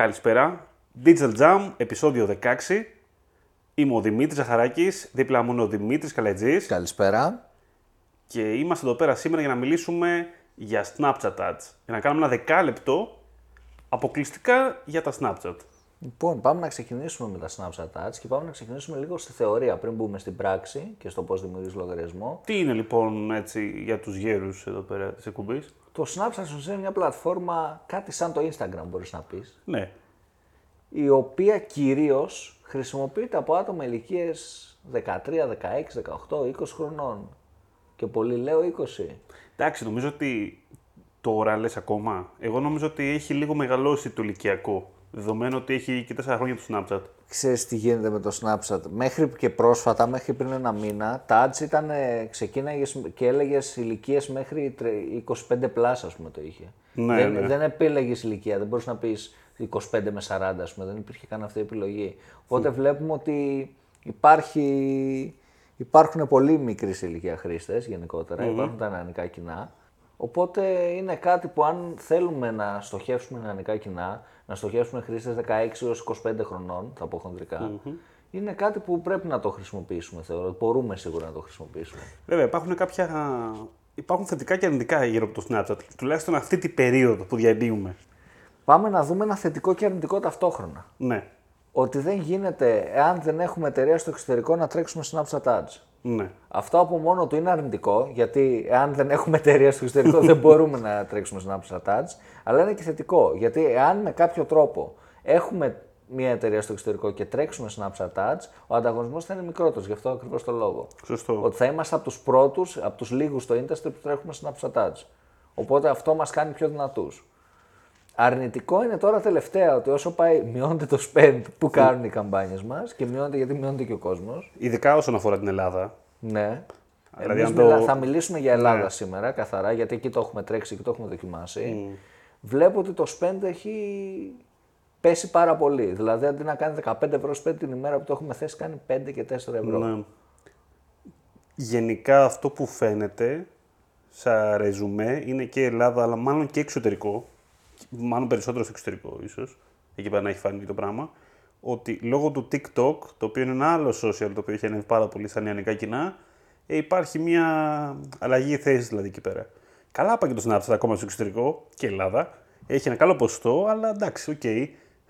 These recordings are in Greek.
Καλησπέρα. Digital Jam, επεισόδιο 16. Είμαι ο Δημήτρης Ζαχαράκης, δίπλα μου είναι ο Δημήτρης Καλετζής Καλησπέρα. και είμαστε εδώ πέρα σήμερα για να μιλήσουμε για Snapchat ads. Για να κάνουμε ένα δεκάλεπτο αποκλειστικά για τα Snapchat. Λοιπόν, πάμε να ξεκινήσουμε με τα Snapchat Ads και πάμε να ξεκινήσουμε λίγο στη θεωρία πριν μπούμε στην πράξη και στο πώς δημιουργείς λογαριασμό. Τι είναι λοιπόν έτσι για τους γέρους εδώ πέρα της εκπομπής; Το Snapchat σου είναι μια πλατφόρμα κάτι σαν το Instagram, μπορείς να πεις, Ναι, η οποία κυρίως χρησιμοποιείται από άτομα ηλικίες 13, 16, 18, 20 χρονών. Και πολλοί λέω 20. εντάξει νομίζω ότι τώρα λες ακόμα. Εγώ νομίζω ότι έχει λίγο μεγαλώσει το ηλικιακό. Δεδομένου ότι έχει και 4 χρόνια το Snapchat. Ξέρεις τι γίνεται με το Snapchat. Μέχρι και πρόσφατα, μέχρι πριν ένα μήνα, τα ads ήταν, ε, ξεκίναγες και έλεγες ηλικίες μέχρι τρε- 25 plus, ας πούμε, το είχε. Ναι, δεν, ναι. δεν επίλεγες ηλικία, δεν μπορείς να πεις 25 με 40, ας πούμε, δεν υπήρχε καν αυτή η επιλογή. Οπότε βλέπουμε ότι υπάρχει, υπάρχουν πολύ μικρή σε ηλικία χρήστες γενικότερα, υπάρχουν τα νεανικά κοινά. Οπότε είναι κάτι που αν θέλουμε να στοχεύσουμε νεανικά κοινά, να στοχεύσουμε χρήστες 16 έως 25 χρονών, θα πω χονδρικα είναι κάτι που πρέπει να το χρησιμοποιήσουμε, θεωρώ. Μπορούμε σίγουρα να το χρησιμοποιήσουμε. Βέβαια, υπάρχουν κάποια. Υπάρχουν θετικά και αρνητικά γύρω από το Snapchat. Τουλάχιστον αυτή την περίοδο που διανύουμε. Πάμε να δούμε ένα θετικό και αρνητικό ταυτόχρονα. Ναι. Ότι δεν γίνεται, εάν δεν έχουμε εταιρεία στο εξωτερικό, να τρέξουμε Snapchat Ads. Ναι. Αυτό από μόνο του είναι αρνητικό, γιατί εάν δεν έχουμε εταιρεία στο εξωτερικό δεν μπορούμε να τρέξουμε Snapchat Ads, αλλά είναι και θετικό, γιατί εάν με κάποιο τρόπο έχουμε μια εταιρεία στο εξωτερικό και τρέξουμε Snapchat Ads, ο ανταγωνισμός θα είναι μικρότερος, γι' αυτό ακριβώς το λόγο. Σωστό. Ότι θα είμαστε από τους πρώτους, από τους λίγους στο industry που τρέχουμε Snapchat Ads. Οπότε αυτό μας κάνει πιο δυνατούς. Αρνητικό είναι τώρα τελευταία ότι όσο πάει μειώνεται το spend που κάνουν οι καμπάνιες μας και μειώνεται γιατί μειώνεται και ο κόσμος. Ειδικά όσον αφορά την Ελλάδα. Ναι. Δηλαδή, Εμείς αν το- μιλά- θα μιλήσουμε για Ελλάδα σήμερα καθαρά, γιατί εκεί το έχουμε τρέξει και το έχουμε δοκιμάσει. Βλέπω ότι το spend έχει πέσει πάρα πολύ. Δηλαδή, αντί να κάνει 15 ευρώ spend την ημέρα που το έχουμε θέσει, κάνει 5 και 4 ευρώ. Ναι. Γενικά αυτό που φαίνεται σαν ρεζουμέ είναι και Ελλάδα, αλλά μάλλον και εξωτερικό. Μάλλον περισσότερο στο εξωτερικό, ίσως. Εκεί πέρα να έχει φανεί το πράγμα. Ότι λόγω του TikTok, το οποίο είναι ένα άλλο social το οποίο έχει ανέβει πάρα πολύ στα νεανικά κοινά, ε, υπάρχει μια αλλαγή θέση δηλαδή εκεί πέρα. Καλά πάει και το Snapchat ακόμα στο εξωτερικό και Ελλάδα. Έχει ένα καλό ποσοστό, αλλά εντάξει, οκ.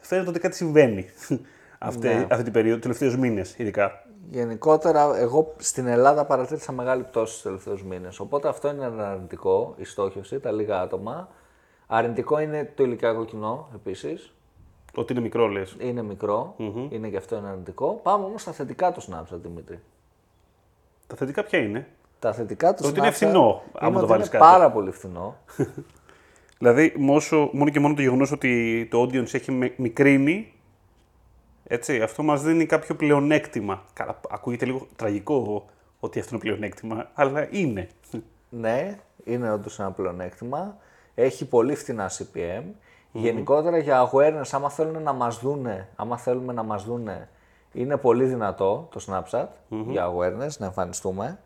Φαίνεται ότι κάτι συμβαίνει αυτή, Ναι. αυτή την περίοδο, του τελευταίους μήνες ειδικά. Γενικότερα, εγώ στην Ελλάδα παρατήρησα μεγάλη πτώση στους τελευταίους μήνες. Οπότε αυτό είναι ένα αρνητικό, η στόχευση, τα λίγα άτομα. Αρνητικό είναι το ηλικιακό κοινό επίσης. Ότι είναι μικρό, λες. Είναι μικρό, είναι και αυτό ένα αρνητικό. Πάμε όμως στα θετικά του Snapchat, Δημήτρη. Τα θετικά ποια είναι; Τα θετικά του Ότι Snapchat είναι φθηνό, άμα είναι το ότι βάλεις είναι κάτω. πάρα πολύ φθηνό. Δηλαδή, μόσο, μόνο και μόνο το γεγονός ότι το audience έχει με- μικρύνει, έτσι, αυτό μας δίνει κάποιο πλεονέκτημα. Καλά, ακούγεται λίγο τραγικό ότι αυτό είναι πλεονέκτημα, αλλά είναι. ναι, είναι όντως ένα πλεονέκτημα. Έχει πολύ φθηνά CPM. Γενικότερα για awareness, άμα θέλουν να μας δούνε, άμα θέλουμε να μας δούνε, είναι πολύ δυνατό το Snapchat για awareness, να εμφανιστούμε.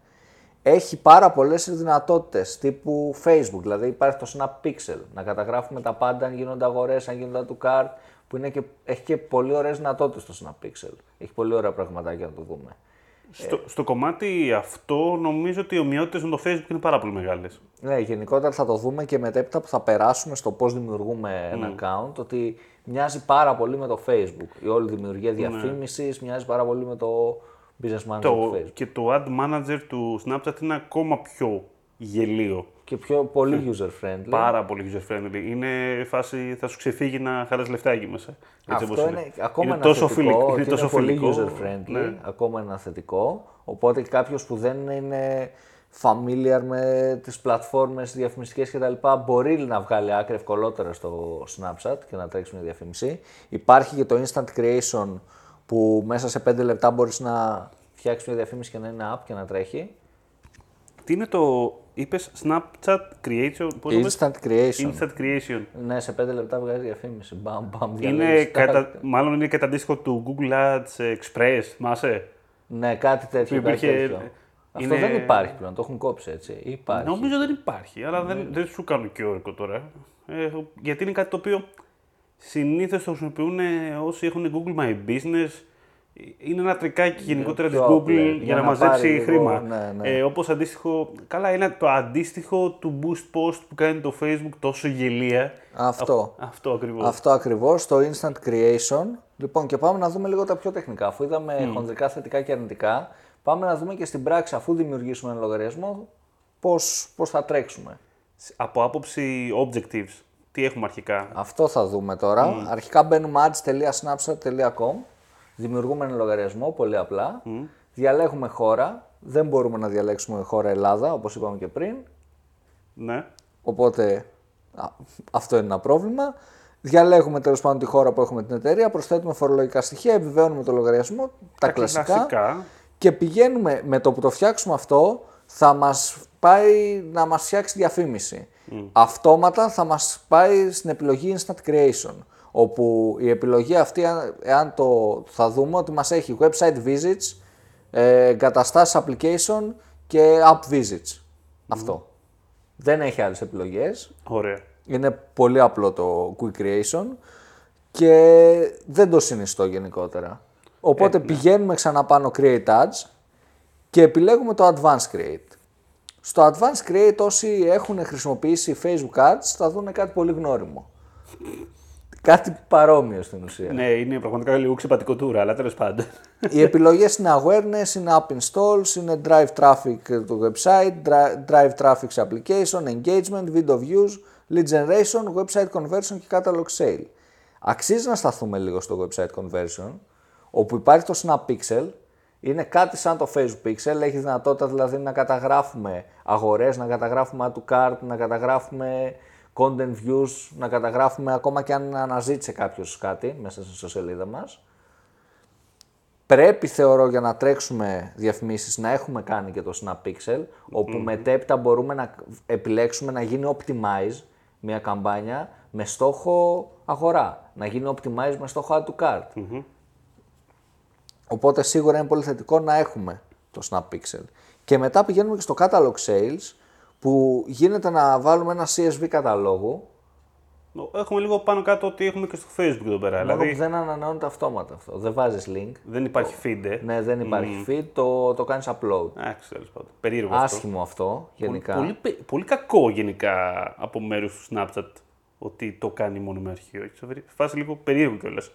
Έχει πάρα πολλές δυνατότητες τύπου Facebook, δηλαδή υπάρχει το Snap Pixel, να καταγράφουμε τα πάντα αν γίνονται αγορές, αν γίνονται του card, που είναι και, έχει και πολύ ωραίες δυνατότητες το Snap Pixel. Έχει πολύ ωραία πραγματάκια να το δούμε. Στο, στο κομμάτι αυτό, νομίζω ότι οι ομοιότητες με το Facebook είναι πάρα πολύ μεγάλες. Ναι, γενικότερα θα το δούμε και μετέπειτα που θα περάσουμε στο πώς δημιουργούμε ένα account, ότι μοιάζει πάρα πολύ με το Facebook. Η όλη δημιουργία διαφήμισης μοιάζει πάρα πολύ με το business manager του Το, Facebook. και το ad manager του Snapchat είναι ακόμα πιο γελίο. Και πιο πολύ user friendly. Πάρα πολύ user friendly. Είναι φάση, θα σου ξεφύγει να χαράσει λεφτά εκεί μέσα. Έτσι όπως Αυτό είναι, ακόμα είναι ένα τόσο θετικό, φιλικό. ότι Είναι τόσο πολύ φιλικό. user friendly, Ναι. ακόμα ένα θετικό. Οπότε κάποιος που δεν είναι familiar με τις πλατφόρμες διαφημιστικές κτλ. μπορεί να βγάλει άκρη ευκολότερα στο Snapchat και να τρέξει μια διαφήμιση. Υπάρχει και το Instant Creation που μέσα σε 5 λεπτά μπορείς να φτιάξεις μια διαφήμιση και να είναι app και να τρέχει. Τι είναι το. Είπες Snapchat Creation. Πώς το είπες; Instant Creation. Instant Creation. Ναι, σε 5 λεπτά βγάζει διαφήμιση. Μπαμ, μπαμ, Είναι διαλέγεις τα- κατα... Μάλλον είναι κατά αντίστοιχο του Google Ads Express, θυμάσαι; Ναι, κάτι τέτοιο. Που κάτι υπήρχε- τέτοιο. Αυτό είναι- δεν υπάρχει πλέον, το έχουν κόψει έτσι. Ή Υπάρχει. Νομίζω δεν υπάρχει, αλλά δεν, δεν σου κάνω και όρκο τώρα. Ε, γιατί είναι κάτι το οποίο συνήθως το χρησιμοποιούν όσοι έχουν Google My Business. Είναι ένα τρικάκι γενικότερα της πιο Google απλό, για, για να, να μαζέψει πάρει λίγο, χρήμα. ναι, ναι. Ε, Όπως αντίστοιχο. Καλά, είναι το αντίστοιχο του boost post που κάνει το Facebook τόσο γελία. Αυτό. Α- αυτό ακριβώς. Αυτό ακριβώς, το instant creation. Λοιπόν, και πάμε να δούμε λίγο τα πιο τεχνικά. Αφού είδαμε χονδρικά θετικά και αρνητικά, πάμε να δούμε και στην πράξη, αφού δημιουργήσουμε ένα λογαριασμό, πώς, πώς θα τρέξουμε. Από άποψη objectives, τι έχουμε αρχικά. Αυτό θα δούμε τώρα. Αρχικά μπαίνουμε ads.snapchat.com, δημιουργούμε ένα λογαριασμό, πολύ απλά. Διαλέγουμε χώρα. Δεν μπορούμε να διαλέξουμε χώρα Ελλάδα, όπως είπαμε και πριν. Ναι. Οπότε α, αυτό είναι ένα πρόβλημα. Διαλέγουμε τέλος πάντων τη χώρα που έχουμε την εταιρεία, προσθέτουμε φορολογικά στοιχεία, επιβεβαιώνουμε το λογαριασμό, τα, Τα κλασικά, κλασικά. και πηγαίνουμε με το που το φτιάξουμε αυτό θα μας πάει να μας φτιάξει διαφήμιση. Αυτόματα θα μας πάει στην επιλογή Instant Creation όπου η επιλογή αυτή, αν- εάν το θα δούμε, ότι μας έχει website visits, ε, εγκαταστάσεις application και app visits. Αυτό. Δεν έχει άλλες επιλογές. Ωραία. Είναι πολύ απλό το quick creation και δεν το συνιστώ γενικότερα. Οπότε πηγαίνουμε ξανά πάνω create ads και επιλέγουμε το advanced create. Στο advanced create όσοι έχουν χρησιμοποιήσει facebook ads θα δουν κάτι πολύ γνώριμο. Κάτι παρόμοιο στην ουσία. Ναι, είναι πραγματικά λίγο ξεπατικοτούρα, αλλά τέλος πάντων. Οι επιλογές είναι awareness, είναι app installs, είναι drive traffic του website, dri- drive traffic σε application, engagement, video views, lead generation, website conversion και catalog sale. Αξίζει να σταθούμε λίγο στο website conversion, όπου υπάρχει το Snap Pixel, είναι κάτι σαν το Facebook Pixel, έχεις δυνατότητα δηλαδή να καταγράφουμε αγορές, να καταγράφουμε add to cart, να καταγράφουμε content views, να καταγράφουμε ακόμα και αν αναζήτησε κάποιος κάτι μέσα στην ιστοσελίδα μας. Πρέπει θεωρώ για να τρέξουμε διαφημίσεις να έχουμε κάνει και το Snap Pixel, όπου μετέπειτα μπορούμε να επιλέξουμε να γίνει optimize μια καμπάνια με στόχο αγορά, να γίνει optimize με στόχο add to cart. Οπότε σίγουρα είναι πολύ θετικό να έχουμε το Snap Pixel. Και μετά πηγαίνουμε και στο Catalog Sales, που γίνεται να βάλουμε ένα CSV καταλόγου, Έχουμε λίγο πάνω κάτω ότι έχουμε και στο Facebook εδώ πέρα. μόνο Δηλαδή που δεν ανανεώνεται αυτόματα αυτό. Δεν βάζεις link. δεν υπάρχει feed. ε. Ναι, δεν υπάρχει feed, το, το κάνεις upload. Εντάξει, τέλος πάντων. Περίεργο αυτό. Άσχημο αυτό, γενικά. Πολύ, πε- πολύ κακό γενικά από μέρους του Snapchat ότι το κάνει μόνο με αρχείο. Έχεις σε φάση λίγο περίεργο κιόλας.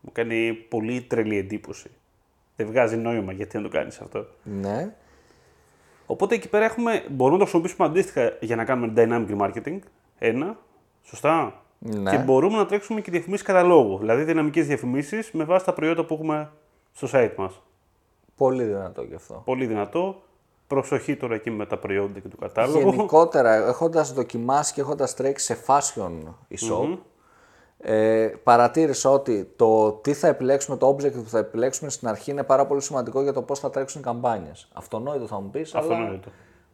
Μου κάνει πολύ τρελή εντύπωση. Δεν βγάζει νόημα γιατί να το κάνεις αυτό. Ναι. Οπότε εκεί πέρα έχουμε, μπορούμε να το χρησιμοποιήσουμε αντίστοιχα για να κάνουμε dynamic marketing. Ένα. Σωστά. Ναι. Και μπορούμε να τρέξουμε και διαφημίσεις καταλόγου. Δηλαδή δυναμικές διαφημίσεις με βάση τα προϊόντα που έχουμε στο site μας. Πολύ δυνατό γι' αυτό. Πολύ δυνατό. Προσοχή τώρα εκεί με τα προϊόντα και του κατάλογου. Γενικότερα, έχοντας δοκιμάσει και έχοντας τρέξει σε fashion e-shop, ε, παρατήρησα ότι το τι θα επιλέξουμε, το object που θα επιλέξουμε στην αρχή είναι πάρα πολύ σημαντικό για το πώς θα τρέξουν οι καμπάνιες. Αυτονόητο θα μου πεις, αλλά Αυτονόητο.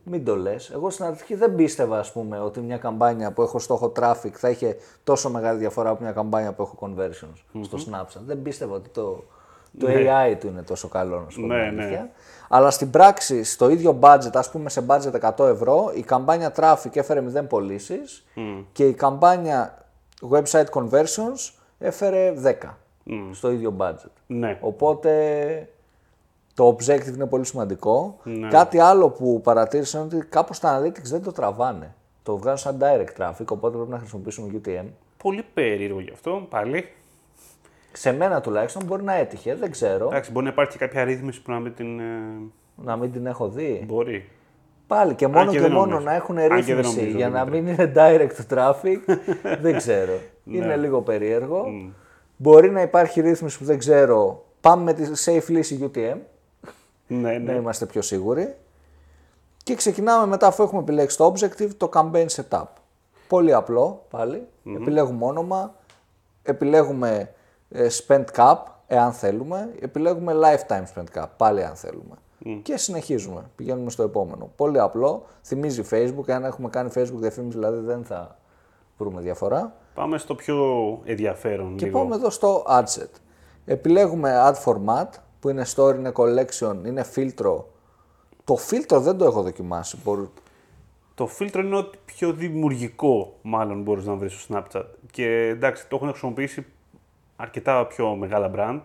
μην το λες. Εγώ στην αρχή δεν πίστευα, ας πούμε, ότι μια καμπάνια που έχω στόχο traffic θα είχε τόσο μεγάλη διαφορά από μια καμπάνια που έχω conversions στο Snapchat. Δεν πίστευα ότι το, το AI του είναι τόσο καλό, να σου πω την Ναι, αλήθεια. ναι. Αλλά στην πράξη, στο ίδιο budget, ας πούμε σε budget 100 ευρώ, η καμπάνια traffic έφερε 0 πωλήσεις και η καμπάνια website conversions έφερε 10 στο ίδιο budget. Ναι. Οπότε το objective είναι πολύ σημαντικό. Κάτι άλλο που παρατήρησα είναι ότι κάπως τα analytics δεν το τραβάνε. Το βγάζουν σαν direct traffic, οπότε πρέπει να χρησιμοποιήσουμε UTM. Πολύ περίεργο γι' αυτό πάλι. Σε μένα τουλάχιστον μπορεί να έτυχε, δεν ξέρω. Εντάξει, μπορεί να υπάρχει και κάποια ρύθμιση που να μην την. ε, Να μην την έχω δει. μπορεί. Πάλι και μόνο και και, δεν μόνο νομίζω. να έχουν Αν και δεν ρύθμιση νομίζω, για να Δημήτρη. μην είναι direct traffic, δεν ξέρω. Ναι. είναι λίγο περίεργο. Μπορεί να υπάρχει ρύθμιση που δεν ξέρω. Πάμε με τη safe λύση UTM, Ναι, να ναι. είμαστε πιο σίγουροι. Και ξεκινάμε μετά αφού έχουμε επιλέξει το objective, το campaign setup. Πολύ απλό πάλι. Επιλέγουμε όνομα, επιλέγουμε ε, spend cap, εάν θέλουμε, επιλέγουμε lifetime spend cap, πάλι αν θέλουμε. Και συνεχίζουμε, πηγαίνουμε στο επόμενο. Πολύ απλό, θυμίζει Facebook, αν έχουμε κάνει Facebook διαφήμιση δηλαδή δεν θα βρούμε διαφορά. Πάμε στο πιο ενδιαφέρον Και λίγο. πάμε εδώ στο adset. Επιλέγουμε add format που είναι story, είναι collection, είναι φίλτρο. Το φίλτρο δεν το έχω δοκιμάσει. Μπορεί... Το Το φίλτρο είναι ό,τι πιο δημιουργικό μάλλον μπορείς να βρεις στο Snapchat. Και εντάξει, το έχουν χρησιμοποιήσει αρκετά πιο μεγάλα brand.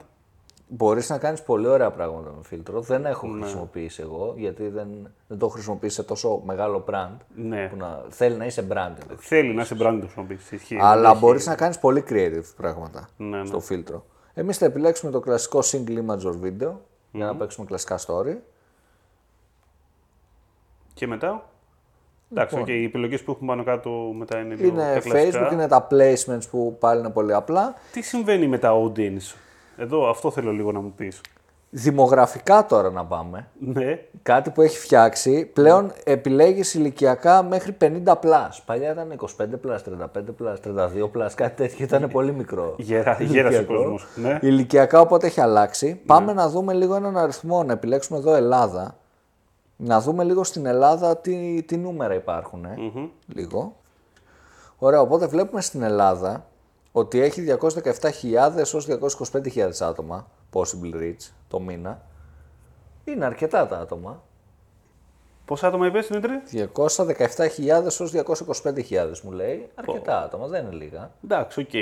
Μπορείς να κάνεις πολύ ωραία πράγματα με φίλτρο. Δεν έχω Ναι. χρησιμοποιήσει εγώ, γιατί δεν, δεν το έχω χρησιμοποιήσει σε τόσο μεγάλο brand. Ναι. Που να, θέλει να είσαι brand. Θέλει να είσαι brand να το χρησιμοποιήσει. Ισχύει. Αλλά Έχει- μπορείς να κάνεις πολύ creative πράγματα Ναι, ναι. στο φίλτρο. Εμείς θα επιλέξουμε το κλασικό single image or video για να παίξουμε κλασικά story. Και μετά; Εντάξει, Λοιπόν. οκ, οι επιλογές που έχουμε πάνω κάτω μετά είναι λίγο Είναι τα κλασικά. Facebook, είναι τα placements που πάλι είναι πολύ απλά. Τι συμβαίνει με τα audience; Εδώ αυτό θέλω λίγο να μου πεις. Δημογραφικά τώρα να πάμε. Ναι. Κάτι που έχει φτιάξει, πλέον επιλέγεις ηλικιακά μέχρι 50 plus. Παλιά ήταν 25 plus, 35 plus, 32 plus, κάτι τέτοιο, ήταν πολύ μικρό. Γέρα- γέρασε ο ηλικιακό. κόσμος, ναι. Ηλικιακά οπότε έχει αλλάξει. Πάμε να δούμε λίγο έναν αριθμό, να επιλέξουμε εδώ Ελλάδα. Να δούμε λίγο στην Ελλάδα τι, τι νούμερα υπάρχουν. ε. Λίγο. Ωραία, οπότε βλέπουμε στην Ελλάδα ότι έχει 217.000 ως 225.000 άτομα possible reach το μήνα. Είναι αρκετά τα άτομα. Πόσα άτομα είπες, Δημήτρη; 217.000 ως 225.000 μου λέει. Αρκετά άτομα, δεν είναι λίγα. Εντάξει, οκ.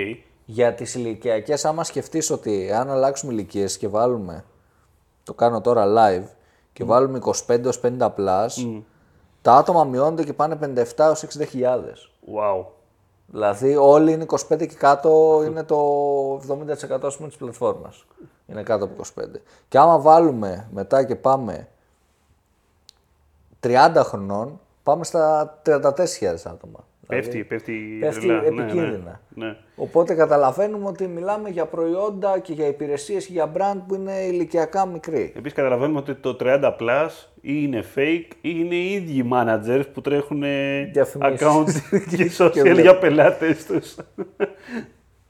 Για τις ηλικιακές, άμα σκεφτείς ότι αν αλλάξουμε ηλικίες και βάλουμε, το κάνω τώρα live, και βάλουμε 25 ως 50 plus, τα άτομα μειώνονται και πάνε 57 ως 60.000. Wow. Δηλαδή όλοι είναι 25 και κάτω, είναι το 70% ας πούμε της πλατφόρμας. Είναι κάτω από 25. Και άμα βάλουμε μετά και πάμε 30 χρονών, πάμε στα 34.000 άτομα. Πέφτει, πέφτει, πέφτει τρελά. Ναι, επικίνδυνα. Ναι, ναι. Οπότε καταλαβαίνουμε ότι μιλάμε για προϊόντα και για υπηρεσίες και για brand που είναι ηλικιακά μικροί. Επίσης καταλαβαίνουμε ότι το 30 plus ή είναι fake ή είναι οι ίδιοι managers που τρέχουν ε, Διαφημίσεις. accounts και Και social βλέπω. για πελάτες τους.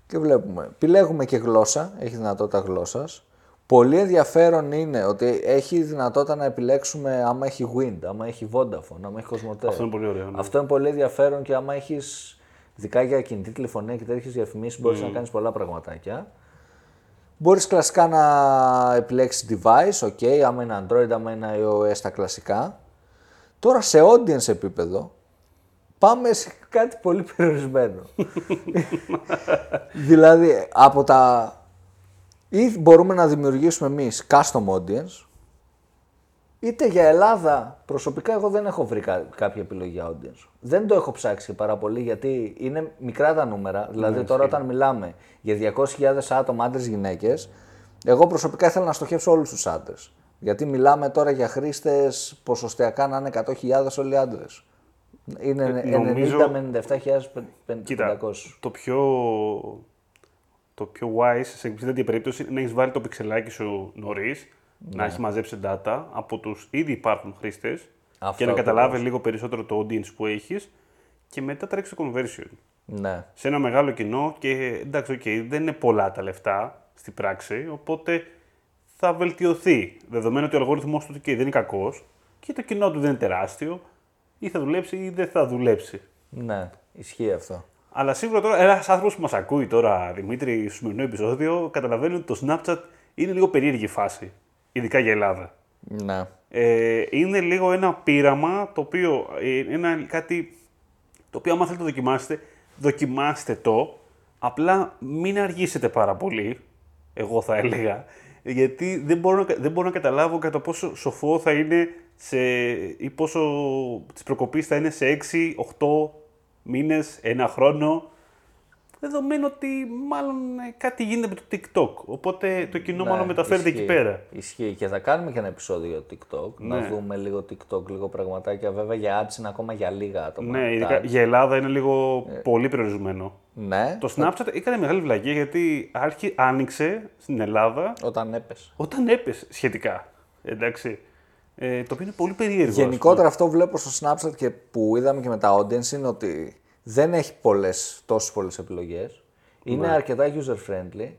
Και βλέπουμε. Επιλέγουμε και γλώσσα, έχει δυνατότητα γλώσσας. Πολύ ενδιαφέρον είναι ότι έχει δυνατότητα να επιλέξουμε άμα έχει Wind, άμα έχει Vodafone, άμα έχει Cosmote. Αυτό είναι πολύ ωραίο. ναι. Αυτό είναι πολύ ενδιαφέρον και άμα έχεις ειδικά για κινητή τηλεφωνία και τέτοιες διαφημίσεις, μπορείς να κάνεις πολλά πραγματάκια. Μπορείς κλασικά να επιλέξεις device, ok, άμα είναι Android, άμα είναι iOS, τα κλασικά. Τώρα σε audience επίπεδο, πάμε σε κάτι πολύ περιορισμένο. δηλαδή, από τα... Ή μπορούμε να δημιουργήσουμε εμείς custom audience, είτε για Ελλάδα, προσωπικά εγώ δεν έχω βρει κα- κάποια επιλογή για audience. Δεν το έχω ψάξει πάρα πολύ γιατί είναι μικρά τα νούμερα. Δηλαδή τώρα όταν μιλάμε για 200.000 άτομα άντρες γυναίκες, εγώ προσωπικά ήθελα να στοχεύσω όλους τους άντρες. Γιατί μιλάμε τώρα για χρήστες ποσοστιακά να είναι 100.000 όλοι άντρες. Είναι Ε, νομίζω- 90 με 97.500. Κοίτα, το πιο, το πιο wise σε τέτοια περίπτωση είναι να έχεις βάλει το πιξελάκι σου νωρίς, Ναι. να έχεις μαζέψει data από τους ήδη υπάρχουν χρήστες Αυτό και να ακριβώς. καταλάβει λίγο περισσότερο το audience που έχεις και μετά τρέξεις το conversion. Ναι. Σε ένα μεγάλο κοινό και εντάξει, οκ, δεν είναι πολλά τα λεφτά στην πράξη, οπότε θα βελτιωθεί. Δεδομένου ότι ο αλγόριθμός του okay, δεν είναι κακός και το κοινό του δεν είναι τεράστιο, ή θα δουλέψει ή δεν θα δουλέψει. Ναι, ισχύει αυτό. Αλλά σίγουρα τώρα ένας άνθρωπος που μας ακούει τώρα, Δημήτρη, στο σημερινό επεισόδιο, καταλαβαίνει ότι το Snapchat είναι λίγο περίεργη φάση. Ειδικά για Ελλάδα. Ναι. Ε, είναι λίγο ένα πείραμα το οποίο ε, είναι κάτι το οποίο άμα θέλετε το δοκιμάσετε, δοκιμάστε το. Απλά μην αργήσετε πάρα πολύ, εγώ θα έλεγα, γιατί δεν μπορώ, να, δεν μπορώ να καταλάβω κατά πόσο σοφό θα είναι σε, ή πόσο της προκοπής θα είναι σε 6, 8 μήνες, ένα χρόνο, δεδομένου ότι μάλλον ε, κάτι γίνεται με το TikTok, οπότε το κοινό Ναι, μάλλον μεταφέρεται εκεί ισχύει. πέρα. Ισχύει και θα κάνουμε και ένα επεισόδιο για το TikTok. Να Ναι. δούμε λίγο TikTok, λίγο πραγματάκια. Βέβαια για ads είναι ακόμα για λίγα άτομα. Ναι, Τα ειδικά ads. για Ελλάδα είναι λίγο πολύ περιορισμένο. Ναι, Το Snapchat έκανε μεγάλη βλαγία γιατί άρχι, άνοιξε στην Ελλάδα όταν έπεσε. όταν έπεσε σχετικά. Εντάξει. Ε, το οποίο είναι πολύ περίεργο. ας Γενικότερα αυτό που βλέπω στο Snapchat και που είδαμε και με τα audience είναι ότι δεν έχει πολλές, τόσες πολλές επιλογές. Είναι Ναι. αρκετά user friendly.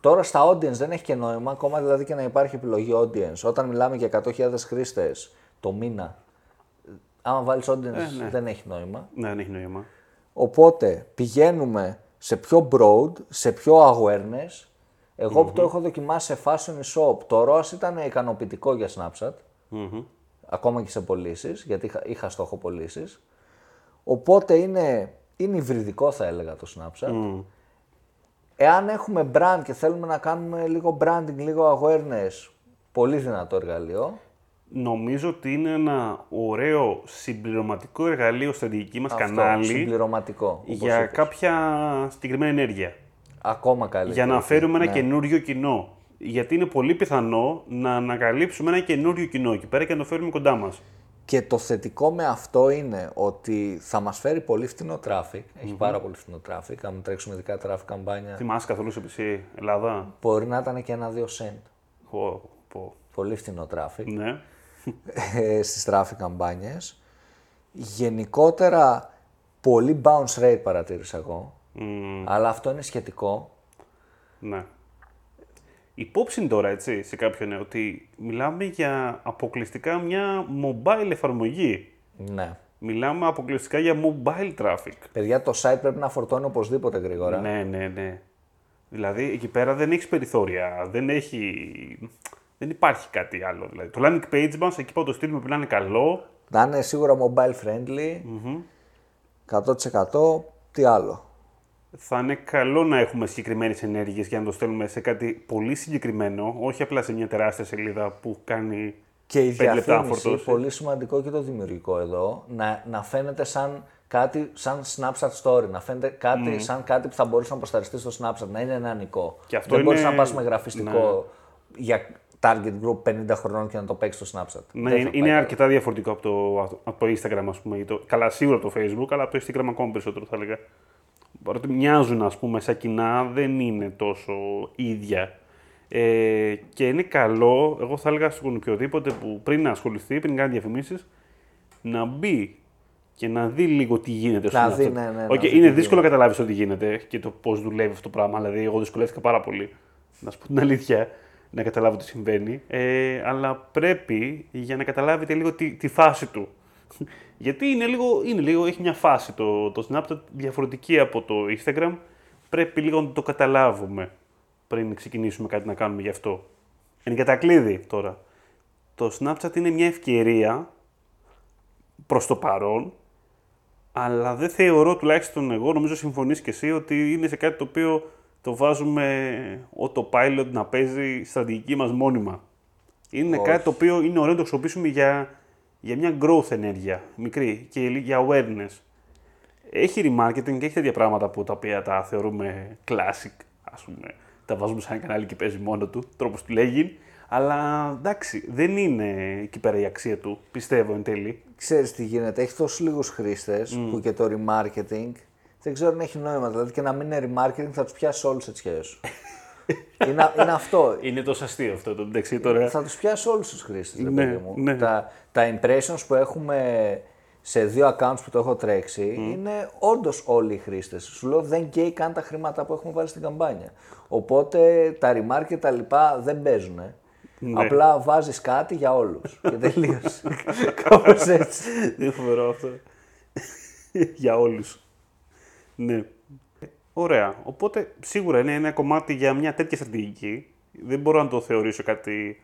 Τώρα στα audience δεν έχει και νόημα, ακόμα δηλαδή και να υπάρχει επιλογή audience. Όταν μιλάμε για 100.000 χρήστες το μήνα, άμα βάλεις audience ναι. δεν έχει νόημα. πούμε. Ναι, δεν έχει νόημα. Οπότε πηγαίνουμε σε πιο broad, σε πιο awareness. Εγώ που το έχω δοκιμάσει σε fashion shop, το ROAS ήταν ικανοποιητικό για Snapchat. Μμμ. Ακόμα και σε πωλήσεις, γιατί είχα, είχα στόχο πωλήσεις. Οπότε είναι, είναι υβριδικό θα έλεγα το Snapchat. Μμ. Εάν έχουμε brand και θέλουμε να κάνουμε λίγο branding, λίγο awareness, πολύ δυνατό εργαλείο. Νομίζω ότι είναι ένα ωραίο συμπληρωματικό εργαλείο στα δική μας Αυτό, κανάλι συμπληρωματικό. όπως για είπες. κάποια συγκεκριμένη ενέργεια. Ακόμα καλύτερο. Για να φέρουμε ένα Ναι. καινούριο κοινό. Γιατί είναι πολύ πιθανό να ανακαλύψουμε ένα καινούριο κοινό εκεί πέρα και να το φέρουμε κοντά μας. Και το θετικό με αυτό είναι ότι θα μας φέρει πολύ φτηνό traffic. Έχει πάρα πολύ φτηνό traffic. Αν τρέξουμε ειδικά traffic καμπάνια, Θυμάσαι καθόλου σε PC Ελλάδα. μπορεί να ήταν και ένα-δύο cent. Πω, πω. Πολύ φτηνό traffic. Ναι. ε, στις traffic καμπάνιες. Γενικότερα, πολύ bounce rate παρατήρησα εγώ. Μμ, Αλλά αυτό είναι σχετικό. ναι. Υπόψη είναι τώρα, έτσι, σε κάποιον ναι, ότι μιλάμε για αποκλειστικά μια mobile εφαρμογή. Ναι. Μιλάμε αποκλειστικά για mobile traffic. Παιδιά, το site πρέπει να φορτώνει οπωσδήποτε γρήγορα. Ναι, ναι, ναι. Δηλαδή εκεί πέρα δεν έχεις περιθώρια, δεν έχει. Δεν υπάρχει κάτι άλλο. Δηλαδή. Το landing page μας, εκεί που το στείλουμε πρέπει να είναι καλό. Να είναι σίγουρα mobile friendly. 100% τι άλλο. Θα είναι καλό να έχουμε συγκεκριμένες ενέργειες για να το στέλνουμε σε κάτι πολύ συγκεκριμένο, όχι απλά σε μια τεράστια σελίδα που κάνει Και η 5 λεπτά να διαφήμιση, φορτώσει. πολύ σημαντικό και το δημιουργικό εδώ, να, να φαίνεται σαν κάτι, σαν Snapchat story, να φαίνεται κάτι, σαν κάτι που θα μπορούσε να προσταριστεί στο Snapchat, να είναι νεανικό. Και αυτό Δεν μπορείς είναι- να πας με γραφιστικό για target group 50 χρονών και να το παίξεις στο Snapchat. Ναι, Δεν είναι, θα είναι πάει αρκετά διαφορετικό από το, από το Instagram, ας πούμε. ή Το, καλά, σίγουρα από το Facebook, αλλά από το Instagram ακόμα περισσότερο θα έλεγα. Παρότι μοιάζουν, ας πούμε, σαν κοινά, δεν είναι τόσο ίδια. Ε, και είναι καλό, εγώ θα έλεγα στον οποιοδήποτε που πριν να ασχοληθεί, πριν κάνει διαφημίσεις, να μπει και να δει λίγο τι γίνεται στο Να δει, Snapchat. ναι, ναι, να Οκ, δει τι είναι δύσκολο να καταλάβεις το τι γίνεται και το πώς δουλεύει αυτό το πράγμα. Δηλαδή, εγώ δυσκολεύτηκα πάρα πολύ. Να σου πω την αλήθεια, να καταλάβω τι συμβαίνει. Ε, αλλά πρέπει για να καταλάβετε λίγο τη, τη φάση του. Γιατί είναι λίγο, είναι λίγο, έχει μια φάση το, το Snapchat διαφορετική από το Instagram. Πρέπει λίγο να το καταλάβουμε πριν ξεκινήσουμε κάτι να κάνουμε γι' αυτό. Εν κατακλείδη τώρα. Το Snapchat είναι μια ευκαιρία προς το παρόν αλλά δεν θεωρώ, τουλάχιστον εγώ, νομίζω συμφωνείς και εσύ, ότι είναι σε κάτι το οποίο το βάζουμε autopilot να παίζει στρατηγική μας μόνιμα. Είναι κάτι το οποίο είναι ωραίο να το χρησιμοποιήσουμε για, για μια growth ενέργεια, μικρή και για awareness. Έχει remarketing και έχει τέτοια πράγματα που τα οποία τα θεωρούμε classic, ας πούμε. Τα βάζουμε σε ένα κανάλι και παίζει μόνο του, τρόπος του λέγει. Αλλά εντάξει, δεν είναι εκεί πέρα η αξία του, πιστεύω εν τέλει. Ξέρεις τι γίνεται, έχει τόσους λίγους χρήστες που και το remarketing δεν ξέρω αν έχει νόημα. Δηλαδή και να μην είναι remarketing θα τους πιάσει όλους τις σχέσεις σου. Είναι, είναι αυτό. Είναι τόσο αστείο αυτό το μεταξύ τώρα. Θα τους πιάσει όλους τους χρήστες, ρε Ναι, παιδί μου. ναι. Τα, τα impressions που έχουμε σε δύο accounts που το έχω τρέξει είναι όντως όλοι οι χρήστες. Σου λέω δεν καίει καν τα χρήματα που έχουμε βάλει στην καμπάνια. Οπότε τα remark και τα λοιπά δεν παίζουν. Ναι. Απλά βάζεις κάτι για όλους και τελείωσε. Κάπως έτσι. Είναι φοβερό αυτό. για όλους. Ναι. Ωραία. Οπότε σίγουρα είναι ένα κομμάτι για μια τέτοια στρατηγική. Δεν μπορώ να το θεωρήσω κάτι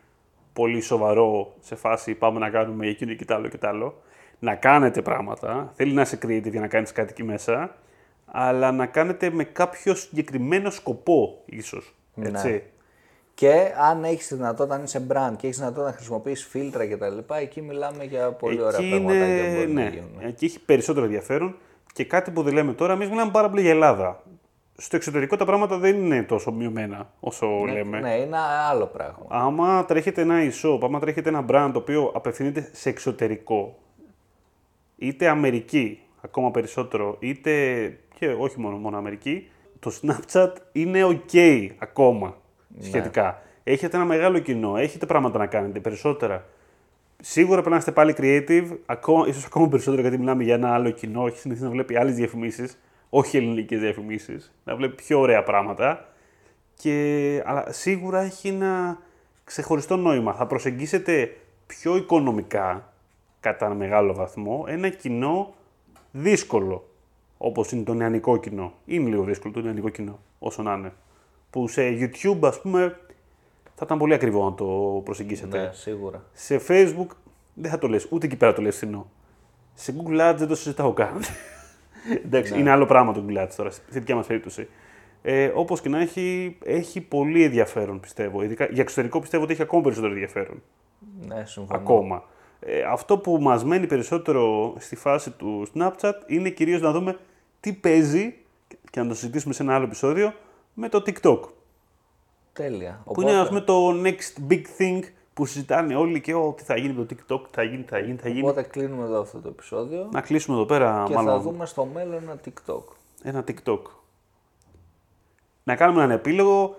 πολύ σοβαρό σε φάση πάμε να κάνουμε εκείνο και τ' άλλο και τ' άλλο. Να κάνετε πράγματα. Θέλει να είσαι creative για να κάνεις κάτι εκεί μέσα. Αλλά να κάνετε με κάποιο συγκεκριμένο σκοπό, ίσως. Έτσι. Και αν έχεις τη δυνατότητα, αν είσαι brand και έχεις δυνατότητα να χρησιμοποιήσει φίλτρα κτλ., εκεί μιλάμε για πολύ ωραία Εκεί πράγματα είναι, που μπορεί να ναι, γίνουν. εκεί έχει περισσότερο ενδιαφέρον και κάτι που δεν λέμε τώρα, εμείς μιλάμε πάρα πολύ για Ελλάδα. Στο εξωτερικό τα πράγματα δεν είναι τόσο μειωμένα όσο λέμε. Ναι, είναι άλλο πράγμα. Άμα τρέχετε ένα e-shop, άμα τρέχετε ένα brand το οποίο απευθύνεται σε εξωτερικό, είτε Αμερική ακόμα περισσότερο, είτε και όχι μόνο, μόνο Αμερική, το Snapchat είναι ok ακόμα σχετικά. Έχετε ένα μεγάλο κοινό, έχετε πράγματα να κάνετε περισσότερα. Σίγουρα πρέπει να είστε πάλι creative, ακόμα, ίσως ακόμα περισσότερο γιατί μιλάμε για ένα άλλο κοινό, έχεις συνηθίσει να βλέπει άλλες διαφημίσεις, όχι ελληνικές διαφημίσεις, να βλέπει πιο ωραία πράγματα. Και, αλλά σίγουρα έχει ένα ξεχωριστό νόημα. Θα προσεγγίσετε πιο οικονομικά, κατά ένα μεγάλο βαθμό, ένα κοινό δύσκολο, όπως είναι το νεανικό κοινό. Είναι λίγο δύσκολο το νεανικό κοινό, όσο να είναι. Που σε YouTube, ας πούμε, θα ήταν πολύ ακριβό να το προσεγγίσετε. Ναι, σίγουρα. Σε Facebook δεν θα το λες, ούτε εκεί πέρα το λες φθηνό. Σε Google Ads δεν το συζητάω καν. Εντάξει, είναι άλλο πράγμα το Google Ads τώρα, στη δικιά μας περίπτωση. Ε, Όπως και να έχει, έχει πολύ ενδιαφέρον πιστεύω. Ειδικά, για εξωτερικό πιστεύω ότι έχει ακόμα περισσότερο ενδιαφέρον. Ναι, συμφωνώ. Ακόμα. Ε, αυτό που μας μένει περισσότερο στη φάση του Snapchat είναι κυρίως να δούμε τι παίζει και να το συζητήσουμε σε ένα άλλο επεισόδιο με το TikTok. Τέλεια. Που είναι ας πούμε το next big thing που συζητάνε όλοι και ό, τι θα γίνει με το TikTok, τι θα γίνει, τι θα γίνει, τι θα γίνει. Οπότε κλείνουμε εδώ αυτό το επεισόδιο Να κλείσουμε εδώ πέρα και μάλλον θα δούμε στο μέλλον ένα TikTok. ένα TikTok. Να κάνουμε έναν επίλογο.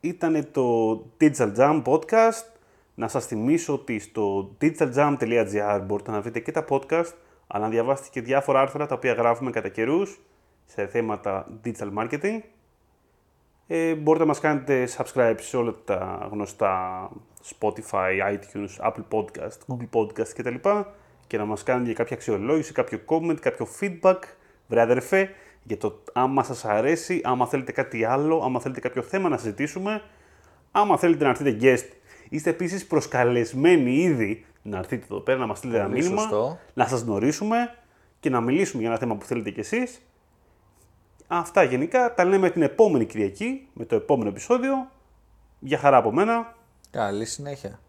Ήταν το Digital Jam podcast. Να σας θυμίσω ότι στο digitaljam.gr μπορείτε να βρείτε και τα podcast, αλλά να διαβάσετε και διάφορα άρθρα τα οποία γράφουμε κατά καιρούς σε θέματα digital marketing. Ε, μπορείτε να μας κάνετε subscribe σε όλα τα γνωστά Spotify, iTunes, Apple Podcast, Google Podcast κτλ. Και να μας κάνετε για κάποια αξιολόγηση, κάποιο comment, κάποιο feedback, βρε αδερφέ, για το άμα σας αρέσει, άμα θέλετε κάτι άλλο, άμα θέλετε κάποιο θέμα να συζητήσουμε, άμα θέλετε να έρθετε guest. Είστε επίσης προσκαλεσμένοι ήδη να έρθετε εδώ πέρα, να μας στείλετε ένα Πολύ μήνυμα, σωστό. να σας γνωρίσουμε και να μιλήσουμε για ένα θέμα που θέλετε κι εσείς. Αυτά γενικά τα λέμε την επόμενη Κυριακή με το επόμενο επεισόδιο. Για χαρά από μένα. Καλή συνέχεια.